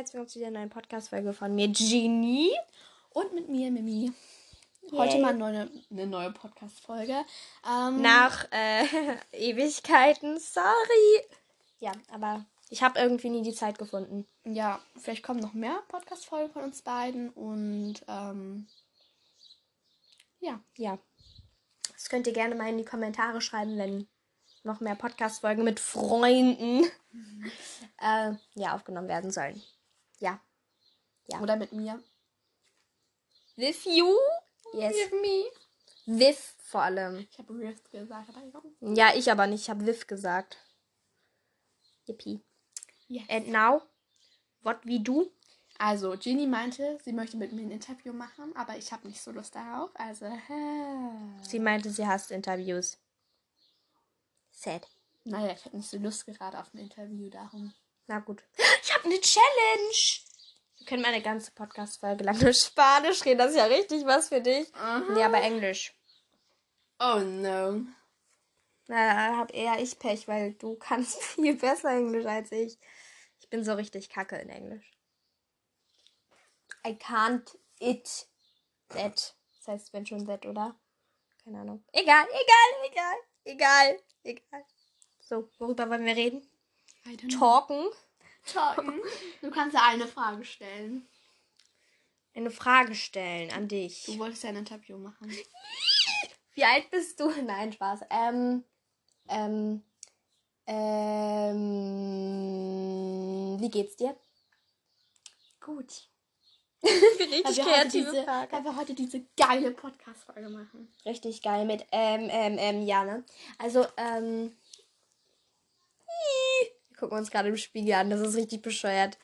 herzlich willkommen zu der neuen Podcast-Folge von mir, Genie. Und mit mir, Mimi. Heute Yay. mal neue, eine neue Podcast-Folge. Ähm, Nach äh, Ewigkeiten, sorry. Ja, aber ich habe irgendwie nie die Zeit gefunden. Ja, vielleicht kommen noch mehr Podcast-Folgen von uns beiden. Und ähm, ja, Ja. Das könnt ihr gerne mal in die Kommentare schreiben, wenn noch mehr Podcast-Folgen mit Freunden äh, ja, aufgenommen werden sollen. Ja. Ja. oder mit mir. With you? Yes. With me. With vor allem. Ich habe Rift gesagt, aber ja. Ja, ich aber nicht. Ich habe With gesagt. Yippie. Yes. And now, what we do? Also, Ginny meinte, sie möchte mit mir ein Interview machen, aber ich habe nicht so Lust darauf. Also, hä. Sie meinte, sie hasst Interviews. Sad. naja, ich habe nicht so Lust gerade auf ein Interview darum. Na gut. Ich habe eine Challenge. Wir können mal eine ganze Podcast-Folge lang nur Spanisch reden. Das ist ja richtig was für dich. Nee, aber Englisch. Oh no. Na, da hab eher ich Pech, weil du kannst viel besser Englisch als ich. Ich bin so richtig kacke in Englisch. I can't it that. Das heißt, wenn schon that, oder? Keine Ahnung. Egal, egal, egal, egal, egal. So, worüber wollen wir reden? Talken. Talken. Du kannst ja eine Frage stellen. Eine Frage stellen an dich. Du wolltest ja ein Interview machen. Wie alt bist du? Nein, Spaß. Ähm, ähm, ähm, wie geht's dir? Gut. Richtig Weil wir, heute diese, weil wir heute diese geile Podcast-Folge machen. Richtig geil mit, ähm, ähm, ähm, ja, ne? Also, ähm, gucken uns gerade im Spiegel an. Das ist richtig bescheuert.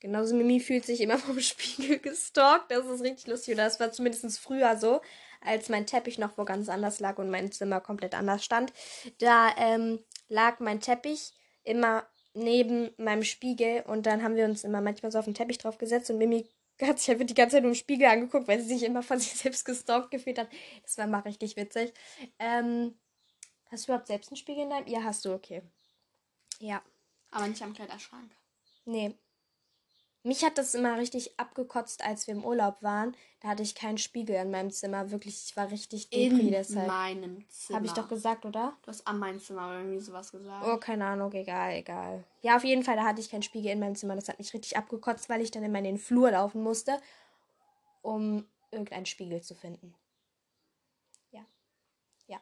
Genauso Mimi fühlt sich immer vom Spiegel gestalkt. Das ist richtig lustig. Oder das war zumindest früher so, als mein Teppich noch wo ganz anders lag und mein Zimmer komplett anders stand. Da ähm, lag mein Teppich immer neben meinem Spiegel und dann haben wir uns immer manchmal so auf den Teppich drauf gesetzt und Mimi hat sich einfach die ganze Zeit nur im Spiegel angeguckt, weil sie sich immer von sich selbst gestalkt gefühlt hat. Das war mal richtig witzig. Ähm, hast du überhaupt selbst einen Spiegel in deinem? Ja, hast du, okay. Ja. Aber nicht am Kleiderschrank. Nee. Mich hat das immer richtig abgekotzt, als wir im Urlaub waren. Da hatte ich keinen Spiegel in meinem Zimmer. Wirklich, ich war richtig In depri deshalb. meinem Zimmer. Habe ich doch gesagt, oder? Du hast an meinem Zimmer irgendwie sowas gesagt. Oh, keine Ahnung, egal, egal. Ja, auf jeden Fall, da hatte ich keinen Spiegel in meinem Zimmer. Das hat mich richtig abgekotzt, weil ich dann immer in den Flur laufen musste, um irgendeinen Spiegel zu finden. Ja. Ja.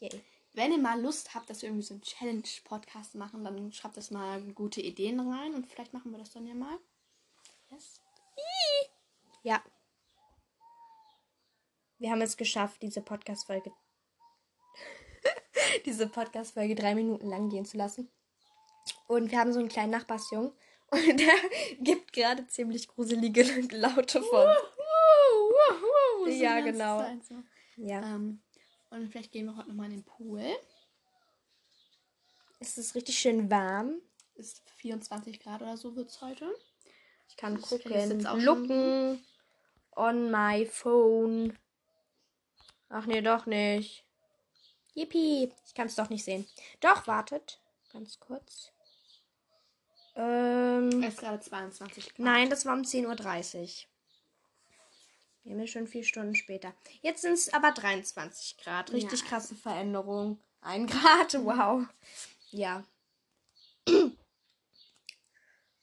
Yay. Wenn ihr mal Lust habt, dass wir irgendwie so einen Challenge-Podcast machen, dann schreibt das mal gute Ideen rein und vielleicht machen wir das dann ja mal. Yes. Ja. Wir haben es geschafft, diese Podcast-Folge. diese Podcast-Folge drei Minuten lang gehen zu lassen. Und wir haben so einen kleinen Nachbarsjungen. Und der gibt gerade ziemlich gruselige Laute von. Ja, genau. So. Ja. Ähm, und vielleicht gehen wir heute nochmal in den Pool. Es ist richtig schön warm. Ist 24 Grad oder so wird es heute. Ich kann Das gucken. Looken on my phone. Ach nee, doch nicht. Yippie. Ich kann es doch nicht sehen. Doch, wartet. Ganz kurz. Ähm, Es ist gerade 22 Grad. nein, das war um 10.30 Uhr. Wir haben ja schon vier Stunden später. Jetzt sind es aber 23 Grad. Richtig Ja. krasse Veränderung. Ein Grad, wow. Ja.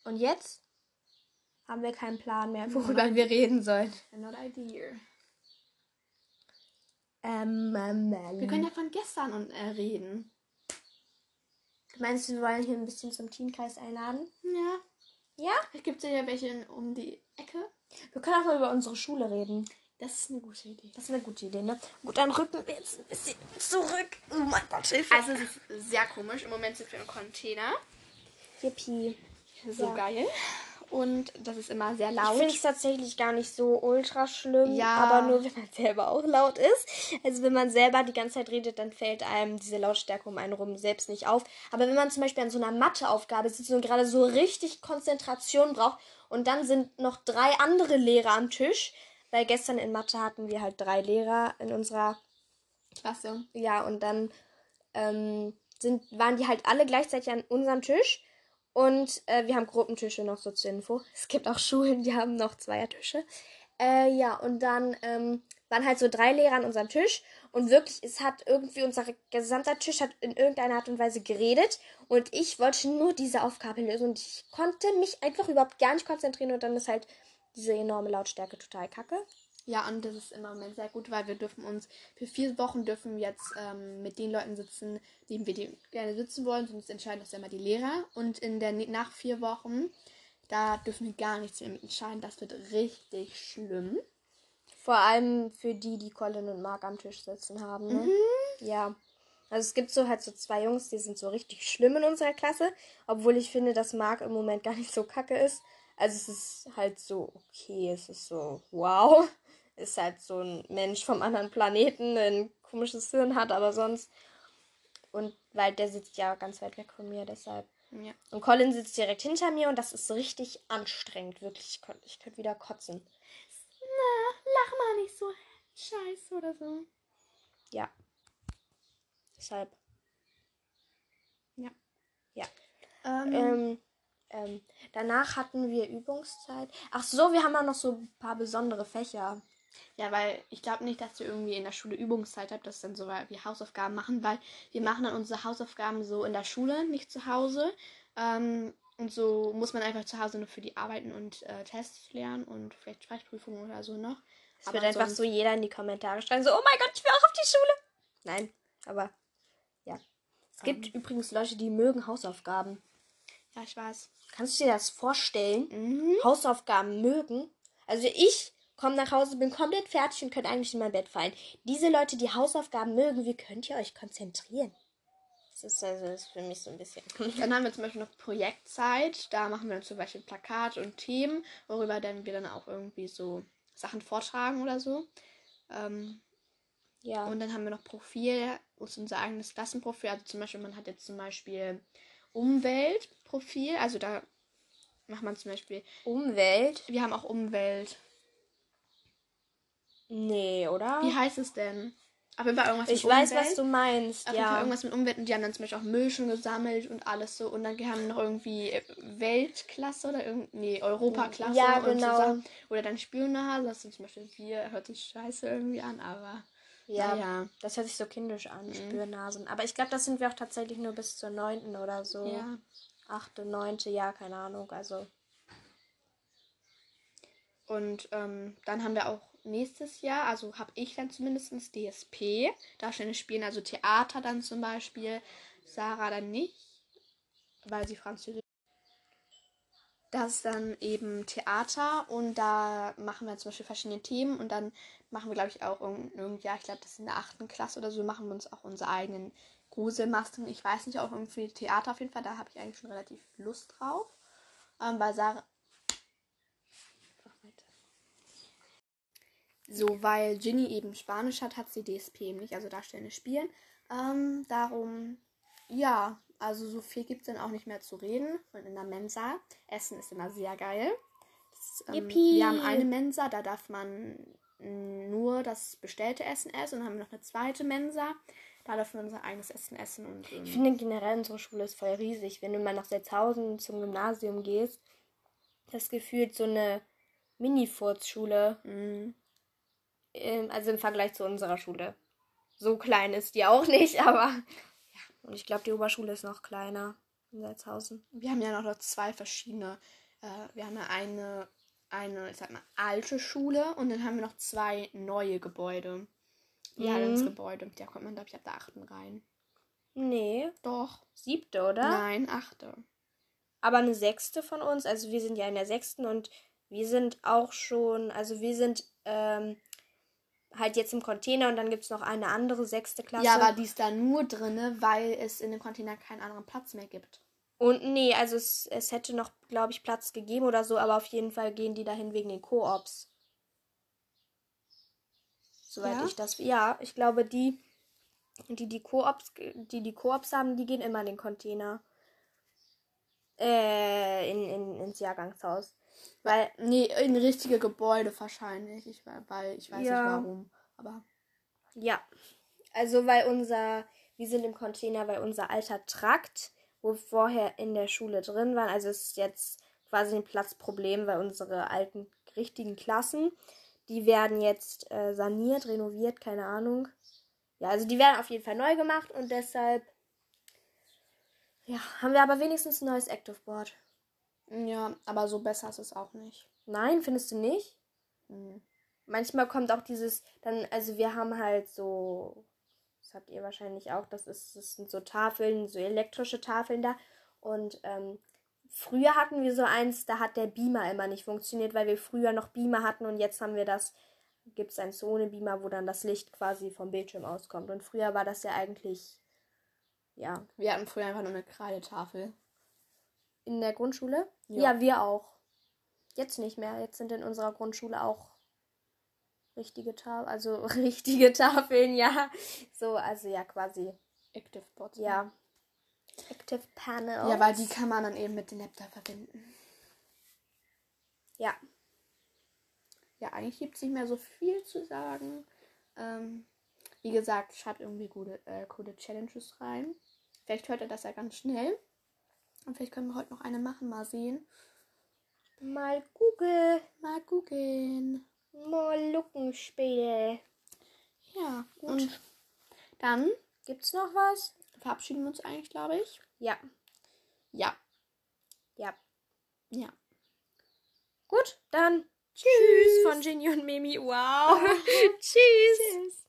Und jetzt haben wir keinen Plan mehr, worüber wir reden sollen. Not idea. Ähm, ähm, ähm. Wir können ja von gestern und, äh, reden. Meinst du, wir wollen hier ein bisschen zum Teamkreis einladen? Ja. Ja? Gibt es ja welche in, um die Ecke. Wir können auch mal über unsere Schule reden. Das ist eine gute Idee. Das ist eine gute Idee, ne? Gut, dann rücken wir jetzt ein bisschen zurück. Oh mein Gott, Hilfe. Also es ist sehr komisch. Im Moment sind wir im Container. Yippie. So Ja. geil. Und das ist immer sehr Ich laut. finde es tatsächlich gar nicht so ultra schlimm, Ja. aber nur wenn man selber auch laut ist. Also wenn man selber die ganze Zeit redet, dann fällt einem diese Lautstärke um einen rum selbst nicht auf. Aber wenn man zum Beispiel an so einer Matheaufgabe sitzt und gerade so richtig Konzentration braucht und dann sind noch drei andere Lehrer am Tisch, weil gestern in Mathe hatten wir halt drei Lehrer in unserer Klasse. Ja, und dann ähm, sind, waren die halt alle gleichzeitig an unserem Tisch. Und äh, wir haben Gruppentische noch so zur Info. Es gibt auch Schulen, die haben noch Zweiertische. Äh, ja, und dann ähm, waren halt so drei Lehrer an unserem Tisch. Und wirklich, es hat irgendwie unser gesamter Tisch hat in irgendeiner Art und Weise geredet. Und ich wollte nur diese Aufgabe lösen. Und ich konnte mich einfach überhaupt gar nicht konzentrieren. Und dann ist halt diese enorme Lautstärke total kacke. Ja, und das ist im Moment sehr gut, weil wir dürfen uns für vier Wochen dürfen jetzt ähm, mit den Leuten sitzen, neben wir die gerne sitzen wollen, sonst entscheiden das ja immer die Lehrer. Und in der nach vier Wochen, da dürfen wir gar nichts mehr entscheiden. Das wird richtig schlimm. Vor allem für die, die Colin und Mark am Tisch sitzen haben. Ne? Mhm. Ja. Also es gibt so halt so zwei Jungs, die sind so richtig schlimm in unserer Klasse, obwohl ich finde, dass Mark im Moment gar nicht so kacke ist. Also es ist halt so okay, es ist so wow ist halt so ein Mensch vom anderen Planeten, ein komisches Hirn hat, aber sonst. Und weil der sitzt ja ganz weit weg von mir, deshalb. Ja. Und Colin sitzt direkt hinter mir und das ist richtig anstrengend. Wirklich, ich könnte könnt wieder kotzen. Na, lach mal nicht so scheiße oder so. Ja. Deshalb. Ja. Ja. Ähm, ähm, ähm, danach hatten wir Übungszeit. Ach so, wir haben auch noch so ein paar besondere Fächer. Ja, weil ich glaube nicht, dass ihr irgendwie in der Schule Übungszeit habt, das dann so wie Hausaufgaben machen, weil wir machen dann unsere Hausaufgaben so in der Schule, nicht zu Hause. Ähm, und so muss man einfach zu Hause nur für die Arbeiten und äh, Tests lernen und vielleicht Sprechprüfungen oder so noch. Es wird einfach so jeder in die Kommentare schreiben, so, oh mein Gott, ich will auch auf die Schule. Nein, aber ja. Es gibt ähm. übrigens Leute, die mögen Hausaufgaben. Ja, ich weiß. Kannst du dir das vorstellen? Mhm. Hausaufgaben mögen? Also ich komme nach Hause, bin komplett fertig und könnt eigentlich in mein Bett fallen. Diese Leute, die Hausaufgaben mögen, wie könnt ihr euch konzentrieren? Das ist also das ist für mich so ein bisschen. Dann haben wir zum Beispiel noch Projektzeit. Da machen wir zum Beispiel Plakate und Themen, worüber dann wir dann auch irgendwie so Sachen vortragen oder so. Ähm, ja. Und dann haben wir noch Profil, unser eigenes Klassenprofil. Also zum Beispiel, man hat jetzt zum Beispiel Umweltprofil. Also da macht man zum Beispiel Umwelt. Wir haben auch Umwelt. Nee, oder? Wie heißt es denn? Auf jeden Fall irgendwas ich mit weiß, Umwelt. was du meinst. Auf jeden Fall irgendwas mit Umwelt und die haben dann zum Beispiel auch Müll schon gesammelt und alles so. Und dann haben wir noch irgendwie Weltklasse oder irgendwie, nee, Europaklasse. Ja, genau. So oder dann Spionage, das sind zum Beispiel wir, hört sich scheiße irgendwie an, aber. Ja, ja. das hört sich so kindisch an, mhm. Spürnasen. Aber ich glaube, das sind wir auch tatsächlich nur bis zur 9. oder so. Ja. 8., 9., ja, keine Ahnung, also. Und ähm, dann haben wir auch nächstes Jahr, also habe ich dann zumindest DSP, Darstellende spielen, also Theater dann zum Beispiel, Sarah dann nicht, weil sie Französisch. Das ist dann eben Theater und da machen wir zum Beispiel verschiedene Themen und dann machen wir, glaube ich, auch irgendein Jahr, ich glaube, das ist in der achten Klasse oder so, machen wir uns auch unsere eigenen Gruselmasken. Ich weiß nicht, auch irgendwie Theater auf jeden Fall, da habe ich eigentlich schon relativ Lust drauf. Ähm, weil Sarah, So, weil Ginny eben Spanisch hat, hat sie DSP eben nicht, also Darstellende Spielen. Ähm, darum, ja, also so viel gibt es dann auch nicht mehr zu reden. Und in der Mensa, Essen ist immer sehr geil. Das, ähm, wir haben eine Mensa, da darf man nur das bestellte Essen essen. Und dann haben wir noch eine zweite Mensa. Da dürfen wir unser eigenes Essen essen. Und, ähm, ich finde generell unsere Schule ist voll riesig. Wenn du mal nach Setzhausen zum Gymnasium gehst, das gefühlt so eine Mini-Furzschule. Mhm also im Vergleich zu unserer Schule. So klein ist die auch nicht, aber ja. Und ich glaube, die Oberschule ist noch kleiner in Salzhausen. Wir haben ja noch zwei verschiedene. Äh, wir haben ja eine, eine, ich sag mal, alte Schule und dann haben wir noch zwei neue Gebäude. Ja, mhm. das Gebäude. Da kommt man, glaube ich, ab der achten rein. Nee. Doch. Siebte, oder? Nein, achte. Aber eine sechste von uns, also wir sind ja in der sechsten und wir sind auch schon, also wir sind ähm, halt jetzt im Container und dann gibt es noch eine andere sechste Klasse. Ja, aber die ist da nur drin, weil es in dem Container keinen anderen Platz mehr gibt. Und nee, also es, es hätte noch, glaube ich, Platz gegeben oder so, aber auf jeden Fall gehen die dahin wegen den Koops. Soweit ja? ich das. Ja, ich glaube, die, die die Koops, die die Koops haben, die gehen immer in den Container. Äh, in, in, ins Jahrgangshaus. Weil, nee, in richtige Gebäude wahrscheinlich. Ich, weil ich weiß ja. nicht warum. Aber. Ja. Also, weil unser. Wir sind im Container, weil unser alter Trakt wo wir vorher in der Schule drin waren. Also es ist jetzt quasi ein Platzproblem, weil unsere alten richtigen Klassen, die werden jetzt äh, saniert, renoviert, keine Ahnung. Ja, also die werden auf jeden Fall neu gemacht und deshalb ja, haben wir aber wenigstens ein neues Active Board. Ja, aber so besser ist es auch nicht. Nein, findest du nicht? Mhm. Manchmal kommt auch dieses, dann, also wir haben halt so, das habt ihr wahrscheinlich auch, das, ist, das sind so Tafeln, so elektrische Tafeln da. Und ähm, früher hatten wir so eins, da hat der Beamer immer nicht funktioniert, weil wir früher noch Beamer hatten und jetzt haben wir das, gibt es eins ohne Beamer, wo dann das Licht quasi vom Bildschirm auskommt. Und früher war das ja eigentlich, ja. Wir hatten früher einfach nur eine Kreidetafel. In der Grundschule? Ja. ja, wir auch. Jetzt nicht mehr. Jetzt sind in unserer Grundschule auch richtige Tafeln, also richtige Tafeln, ja. So, also ja, quasi. Active Bots. Ja. Active Panel. Ja, weil die kann man dann eben mit dem Laptop verbinden. Ja. Ja, eigentlich gibt es nicht mehr so viel zu sagen. Ähm, wie gesagt, schreibt irgendwie gute, äh, coole Challenges rein. Vielleicht hört ihr das ja ganz schnell. Und vielleicht können wir heute noch eine machen, mal sehen. Mal Google. Mal googeln. Mal Lucken später. Ja, und dann Gibt's noch was? verabschieden wir uns eigentlich, glaube ich. Ja. Ja. Ja. Ja. Gut, dann tschüss von Ginny und Mimi. Wow. tschüss. Tschüss.